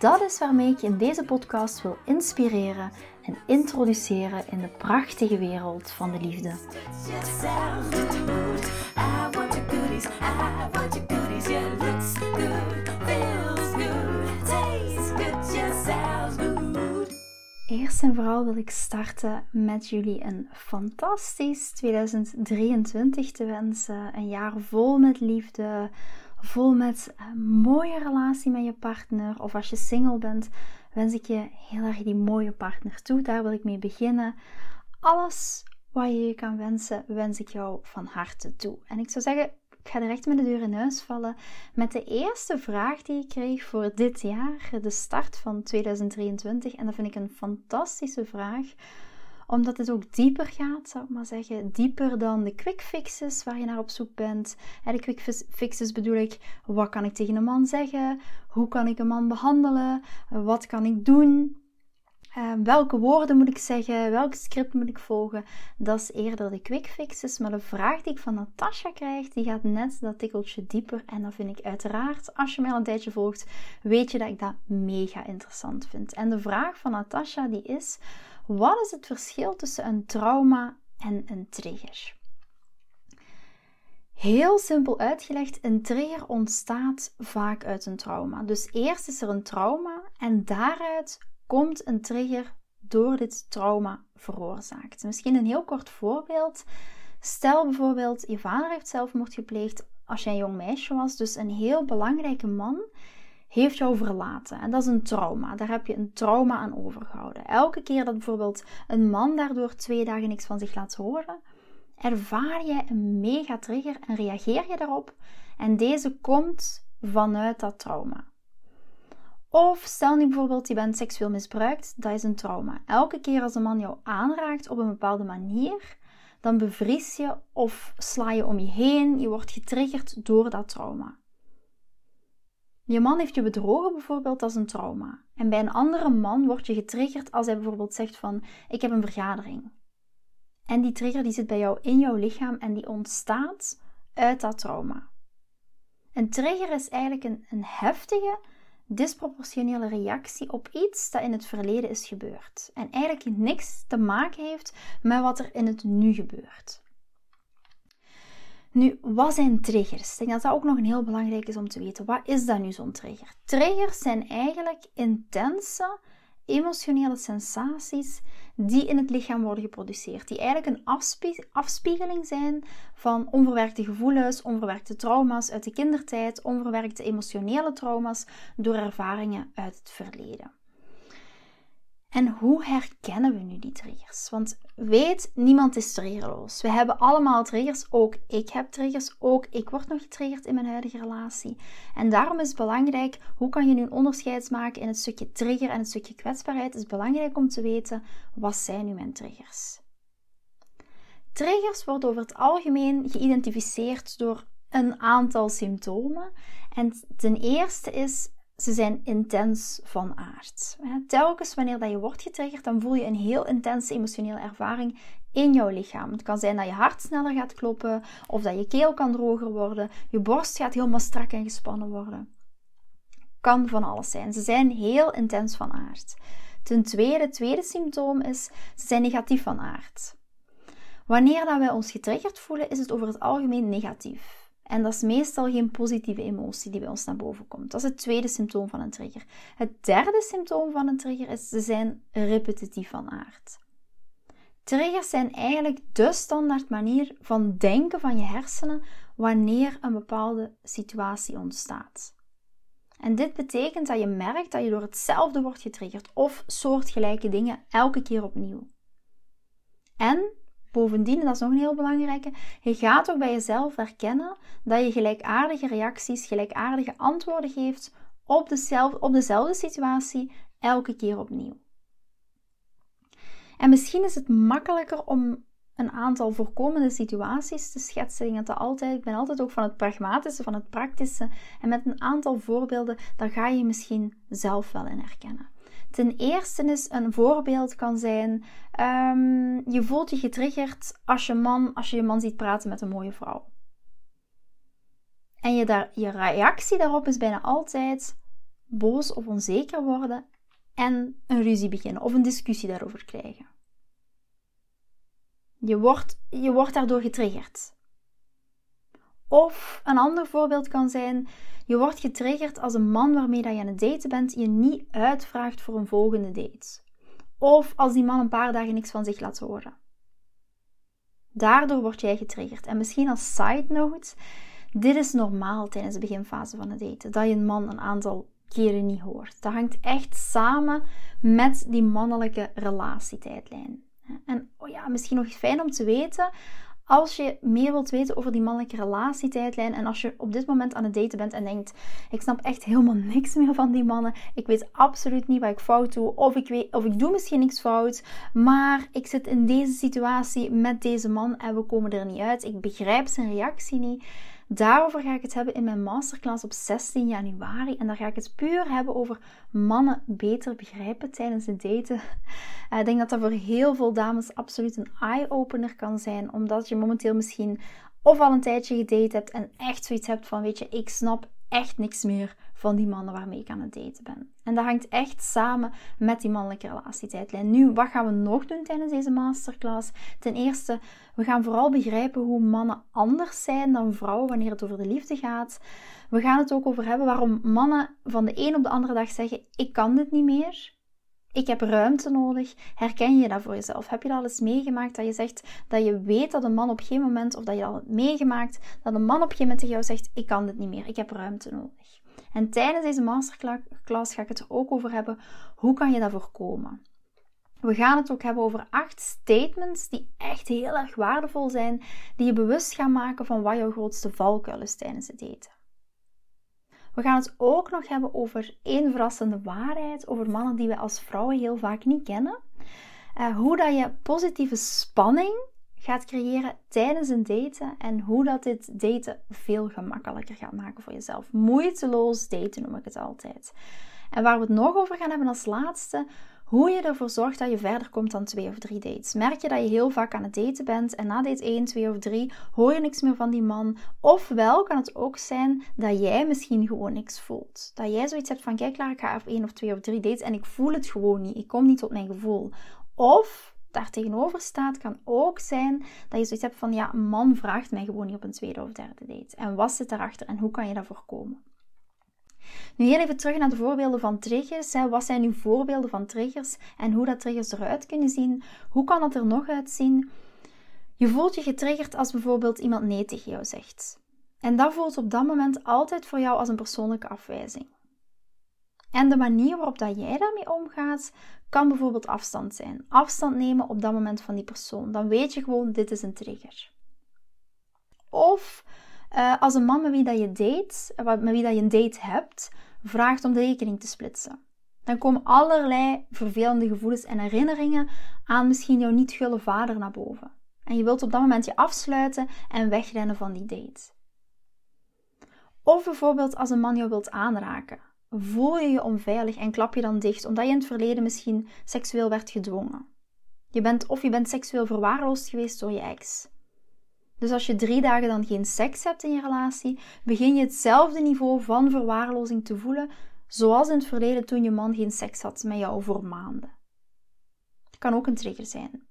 Dat is waarmee ik je in deze podcast wil inspireren en introduceren in de prachtige wereld van de liefde. Eerst en vooral wil ik starten met jullie een fantastisch 2023 te wensen. Een jaar vol met liefde, vol met een mooie relatie met je partner. Of als je single bent, wens ik je heel erg die mooie partner toe. Daar wil ik mee beginnen. Alles wat je je kan wensen, wens ik jou van harte toe. En ik zou zeggen, ik ga direct met de deur in huis vallen met de eerste vraag die ik kreeg voor dit jaar, de start van 2023. En dat vind ik een fantastische vraag omdat het ook dieper gaat, zou ik maar zeggen. Dieper dan de quick fixes waar je naar op zoek bent. En de quick fixes bedoel ik, wat kan ik tegen een man zeggen? Hoe kan ik een man behandelen? Wat kan ik doen? Uh, welke woorden moet ik zeggen? Welk script moet ik volgen? Dat is eerder de quick fixes. Maar de vraag die ik van Natasha krijg, die gaat net dat tikkeltje dieper. En dat vind ik uiteraard, als je mij al een tijdje volgt, weet je dat ik dat mega interessant vind. En de vraag van Natasha die is, wat is het verschil tussen een trauma en een trigger? Heel simpel uitgelegd, een trigger ontstaat vaak uit een trauma. Dus eerst is er een trauma en daaruit komt een trigger door dit trauma veroorzaakt. Misschien een heel kort voorbeeld. Stel bijvoorbeeld, je vader heeft zelfmoord gepleegd als jij een jong meisje was, dus een heel belangrijke man heeft jou verlaten. En dat is een trauma. Daar heb je een trauma aan overgehouden. Elke keer dat bijvoorbeeld een man daardoor twee dagen niks van zich laat horen, ervaar je een mega trigger en reageer je daarop. En deze komt vanuit dat trauma. Of stel nu bijvoorbeeld, je bent seksueel misbruikt, dat is een trauma. Elke keer als een man jou aanraakt op een bepaalde manier, dan bevries je of sla je om je heen. Je wordt getriggerd door dat trauma. Je man heeft je bedrogen bijvoorbeeld, als een trauma. En bij een andere man word je getriggerd als hij bijvoorbeeld zegt van ik heb een vergadering. En die trigger die zit bij jou in jouw lichaam en die ontstaat uit dat trauma. Een trigger is eigenlijk een, een heftige, disproportionele reactie op iets dat in het verleden is gebeurd. En eigenlijk niks te maken heeft met wat er in het nu gebeurt. Nu, wat zijn triggers? Ik denk dat dat ook nog een heel belangrijk is om te weten. Wat is dat nu zo'n trigger? Triggers zijn eigenlijk intense emotionele sensaties die in het lichaam worden geproduceerd. Die eigenlijk een afspiegeling zijn van onverwerkte gevoelens, onverwerkte trauma's uit de kindertijd, onverwerkte emotionele trauma's door ervaringen uit het verleden. En hoe herkennen we nu die triggers? Want weet, niemand is triggerloos. We hebben allemaal triggers. Ook ik heb triggers. Ook ik word nog getriggerd in mijn huidige relatie. En daarom is het belangrijk, hoe kan je nu een onderscheid maken in het stukje trigger en het stukje kwetsbaarheid? Het is belangrijk om te weten, wat zijn nu mijn triggers? Triggers worden over het algemeen geïdentificeerd door een aantal symptomen. En ten eerste is ze zijn intens van aard. Telkens wanneer dat je wordt getriggerd, dan voel je een heel intense emotionele ervaring in jouw lichaam. Het kan zijn dat je hart sneller gaat kloppen, of dat je keel kan droger worden, je borst gaat helemaal strak en gespannen worden. Kan van alles zijn. Ze zijn heel intens van aard. Ten tweede, het tweede symptoom is, ze zijn negatief van aard. Wanneer dat wij ons getriggerd voelen, is het over het algemeen negatief. En dat is meestal geen positieve emotie die bij ons naar boven komt. Dat is het tweede symptoom van een trigger. Het derde symptoom van een trigger is ze zijn repetitief van aard. Triggers zijn eigenlijk de standaard manier van denken van je hersenen wanneer een bepaalde situatie ontstaat. En dit betekent dat je merkt dat je door hetzelfde wordt getriggerd of soortgelijke dingen elke keer opnieuw. En Bovendien, en dat is nog een heel belangrijke, je gaat ook bij jezelf herkennen dat je gelijkaardige reacties, gelijkaardige antwoorden geeft op dezelfde, op dezelfde situatie elke keer opnieuw. En misschien is het makkelijker om een aantal voorkomende situaties te schetsen. Ik, altijd, ik ben altijd ook van het pragmatische, van het praktische. En met een aantal voorbeelden, daar ga je misschien zelf wel in herkennen. Ten eerste is een voorbeeld kan zijn, um, je voelt je getriggerd als je, man, als je je man ziet praten met een mooie vrouw. En je, daar, je reactie daarop is bijna altijd boos of onzeker worden en een ruzie beginnen of een discussie daarover krijgen. Je wordt, je wordt daardoor getriggerd. Of een ander voorbeeld kan zijn: je wordt getriggerd als een man waarmee je aan het daten bent je niet uitvraagt voor een volgende date. Of als die man een paar dagen niks van zich laat horen. Daardoor word jij getriggerd. En misschien als side note: dit is normaal tijdens de beginfase van het daten, dat je een man een aantal keren niet hoort. Dat hangt echt samen met die mannelijke relatietijdlijn. En oh ja, misschien nog fijn om te weten, als je meer wilt weten over die mannelijke relatietijdlijn en als je op dit moment aan het daten bent en denkt, ik snap echt helemaal niks meer van die mannen, ik weet absoluut niet wat ik fout doe of ik, weet, of ik doe misschien niks fout, maar ik zit in deze situatie met deze man en we komen er niet uit, ik begrijp zijn reactie niet Daarover ga ik het hebben in mijn masterclass op 16 januari. En daar ga ik het puur hebben over mannen beter begrijpen tijdens het daten. Eh, ik denk dat dat voor heel veel dames absoluut een eye-opener kan zijn. Omdat je momenteel misschien of al een tijdje gedate hebt en echt zoiets hebt van, weet je, ik snap echt niks meer van die mannen waarmee ik aan het daten ben. En dat hangt echt samen met die mannelijke relatietijdlijn. Nu, wat gaan we nog doen tijdens deze masterclass? Ten eerste, we gaan vooral begrijpen hoe mannen anders zijn dan vrouwen wanneer het over de liefde gaat. We gaan het ook over hebben waarom mannen van de een op de andere dag zeggen: Ik kan dit niet meer. Ik heb ruimte nodig. Herken je dat voor jezelf? Heb je dat al eens meegemaakt dat je zegt dat je weet dat een man op geen moment, of dat je al hebt meegemaakt, dat een man op geen moment tegen jou zegt: Ik kan dit niet meer, ik heb ruimte nodig. En tijdens deze masterclass ga ik het ook over hebben. Hoe kan je dat voorkomen? We gaan het ook hebben over acht statements die echt heel erg waardevol zijn, die je bewust gaan maken van wat jouw grootste valkuil is tijdens het eten. We gaan het ook nog hebben over één verrassende waarheid over mannen die we als vrouwen heel vaak niet kennen. Uh, hoe dat je positieve spanning gaat creëren tijdens een daten en hoe dat dit daten veel gemakkelijker gaat maken voor jezelf. Moeiteloos daten noem ik het altijd. En waar we het nog over gaan hebben als laatste, hoe je ervoor zorgt dat je verder komt dan twee of drie dates. Merk je dat je heel vaak aan het daten bent en na date 1, 2 of 3 hoor je niks meer van die man. Ofwel kan het ook zijn dat jij misschien gewoon niks voelt. Dat jij zoiets hebt van, kijk klaar, ik ga op 1 of 2 of 3 dates en ik voel het gewoon niet. Ik kom niet tot mijn gevoel. Of daar tegenover staat, kan ook zijn dat je zoiets hebt van, ja, een man vraagt mij gewoon niet op een tweede of derde date. En wat zit daarachter en hoe kan je dat voorkomen? Nu heel even terug naar de voorbeelden van triggers. Wat zijn nu voorbeelden van triggers en hoe dat triggers eruit kunnen zien? Hoe kan dat er nog uitzien? Je voelt je getriggerd als bijvoorbeeld iemand nee tegen jou zegt. En dat voelt op dat moment altijd voor jou als een persoonlijke afwijzing. En de manier waarop dat jij daarmee omgaat, kan bijvoorbeeld afstand zijn. Afstand nemen op dat moment van die persoon. Dan weet je gewoon, dit is een trigger. Of uh, als een man met wie dat je date, eh, met wie dat je een date hebt, vraagt om de rekening te splitsen. Dan komen allerlei vervelende gevoelens en herinneringen aan misschien jouw niet gulle vader naar boven. En je wilt op dat moment je afsluiten en wegrennen van die date. Of bijvoorbeeld als een man jou wilt aanraken voel je je onveilig en klap je dan dicht omdat je in het verleden misschien seksueel werd gedwongen. Je bent, of je bent seksueel verwaarloosd geweest door je ex. Dus als je drie dagen dan geen seks hebt in je relatie, begin je hetzelfde niveau van verwaarlozing te voelen zoals in het verleden toen je man geen seks had met jou voor maanden. Het kan ook een trigger zijn.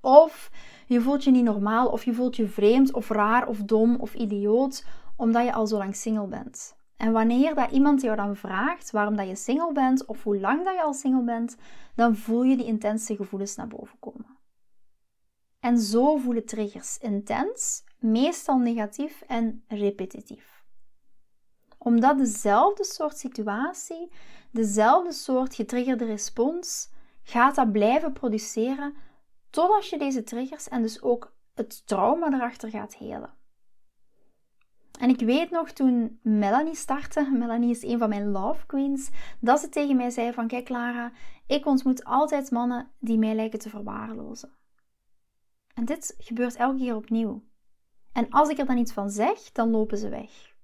Of je voelt je niet normaal, of je voelt je vreemd, of raar, of dom, of idioot, omdat je al zo lang single bent. En wanneer dat iemand jou dan vraagt waarom dat je single bent of hoe lang dat je al single bent, dan voel je die intense gevoelens naar boven komen. En zo voelen triggers intens, meestal negatief en repetitief. Omdat dezelfde soort situatie, dezelfde soort getriggerde respons, gaat dat blijven produceren totdat je deze triggers en dus ook het trauma erachter gaat helen. En ik weet nog toen Melanie startte, Melanie is een van mijn love queens, dat ze tegen mij zei van kijk Lara, ik ontmoet altijd mannen die mij lijken te verwaarlozen. En dit gebeurt elke keer opnieuw. En als ik er dan iets van zeg, dan lopen ze weg.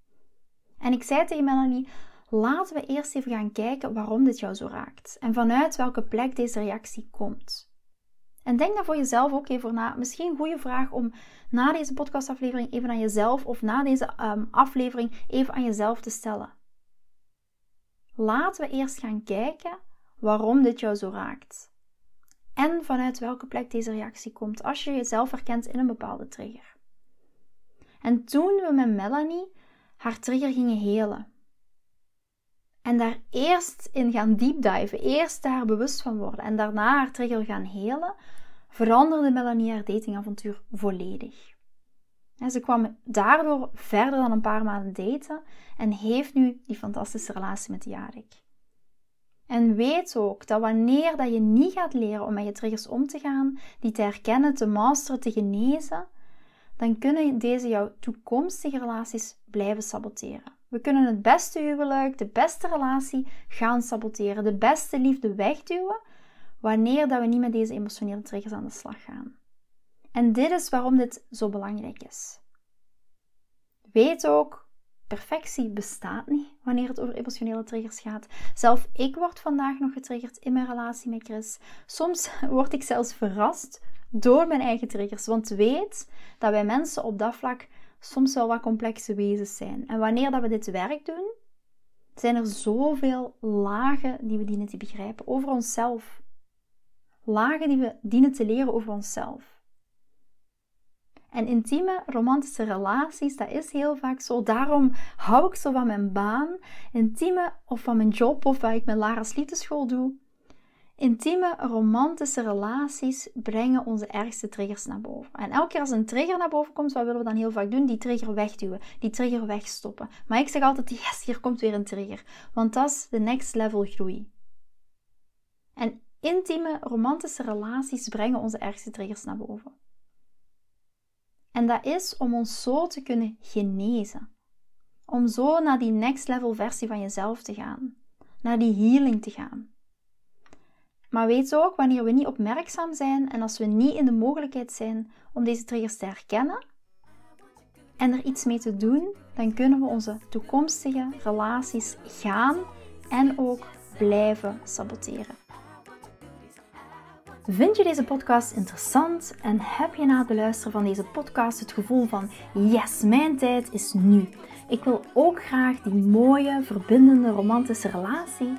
En ik zei tegen Melanie, laten we eerst even gaan kijken waarom dit jou zo raakt en vanuit welke plek deze reactie komt. En denk daar voor jezelf ook even na. Misschien een goede vraag om na deze podcastaflevering even aan jezelf of na deze um, aflevering even aan jezelf te stellen. Laten we eerst gaan kijken waarom dit jou zo raakt. En vanuit welke plek deze reactie komt als je jezelf herkent in een bepaalde trigger. En toen we met Melanie haar trigger gingen helen. En daar eerst in gaan deepdiven, eerst daar bewust van worden en daarna haar trigger gaan helen, veranderde Melanie haar datingavontuur volledig. En ze kwam daardoor verder dan een paar maanden daten en heeft nu die fantastische relatie met Jarek. En weet ook dat wanneer dat je niet gaat leren om met je triggers om te gaan, die te herkennen, te masteren, te genezen, dan kunnen deze jouw toekomstige relaties blijven saboteren. We kunnen het beste huwelijk, de beste relatie gaan saboteren, de beste liefde wegduwen, wanneer dat we niet met deze emotionele triggers aan de slag gaan. En dit is waarom dit zo belangrijk is. Weet ook, perfectie bestaat niet wanneer het over emotionele triggers gaat. Zelf ik word vandaag nog getriggerd in mijn relatie met Chris. Soms word ik zelfs verrast door mijn eigen triggers, want weet dat wij mensen op dat vlak soms wel wat complexe wezens zijn. En wanneer dat we dit werk doen, zijn er zoveel lagen die we dienen te begrijpen over onszelf. Lagen die we dienen te leren over onszelf. En intieme, romantische relaties, dat is heel vaak zo. Daarom hou ik zo van mijn baan, intieme of van mijn job of wat ik met Lara's liefdeschool doe. Intieme, romantische relaties brengen onze ergste triggers naar boven. En elke keer als een trigger naar boven komt, wat willen we dan heel vaak doen? Die trigger wegduwen, die trigger wegstoppen. Maar ik zeg altijd, yes, hier komt weer een trigger. Want dat is de next level groei. En intieme, romantische relaties brengen onze ergste triggers naar boven. En dat is om ons zo te kunnen genezen. Om zo naar die next level versie van jezelf te gaan. Naar die healing te gaan. Maar weet ook, wanneer we niet opmerkzaam zijn en als we niet in de mogelijkheid zijn om deze triggers te herkennen en er iets mee te doen, dan kunnen we onze toekomstige relaties gaan en ook blijven saboteren. Vind je deze podcast interessant en heb je na het beluisteren van deze podcast het gevoel van yes, mijn tijd is nu. Ik wil ook graag die mooie, verbindende, romantische relatie.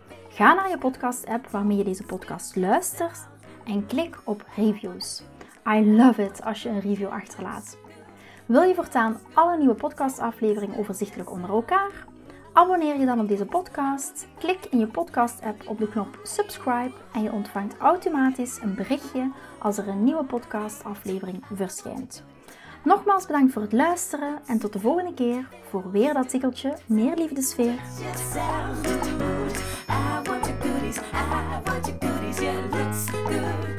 Ga naar je podcast-app waarmee je deze podcast luistert en klik op reviews. I love it als je een review achterlaat. Wil je voortaan alle nieuwe podcastafleveringen overzichtelijk onder elkaar? Abonneer je dan op deze podcast, klik in je podcast-app op de knop subscribe en je ontvangt automatisch een berichtje als er een nieuwe podcastaflevering verschijnt. Nogmaals bedankt voor het luisteren en tot de volgende keer voor weer dat tikkeltje meer liefdesfeer. goodies. I want your goodies. Yeah, looks good.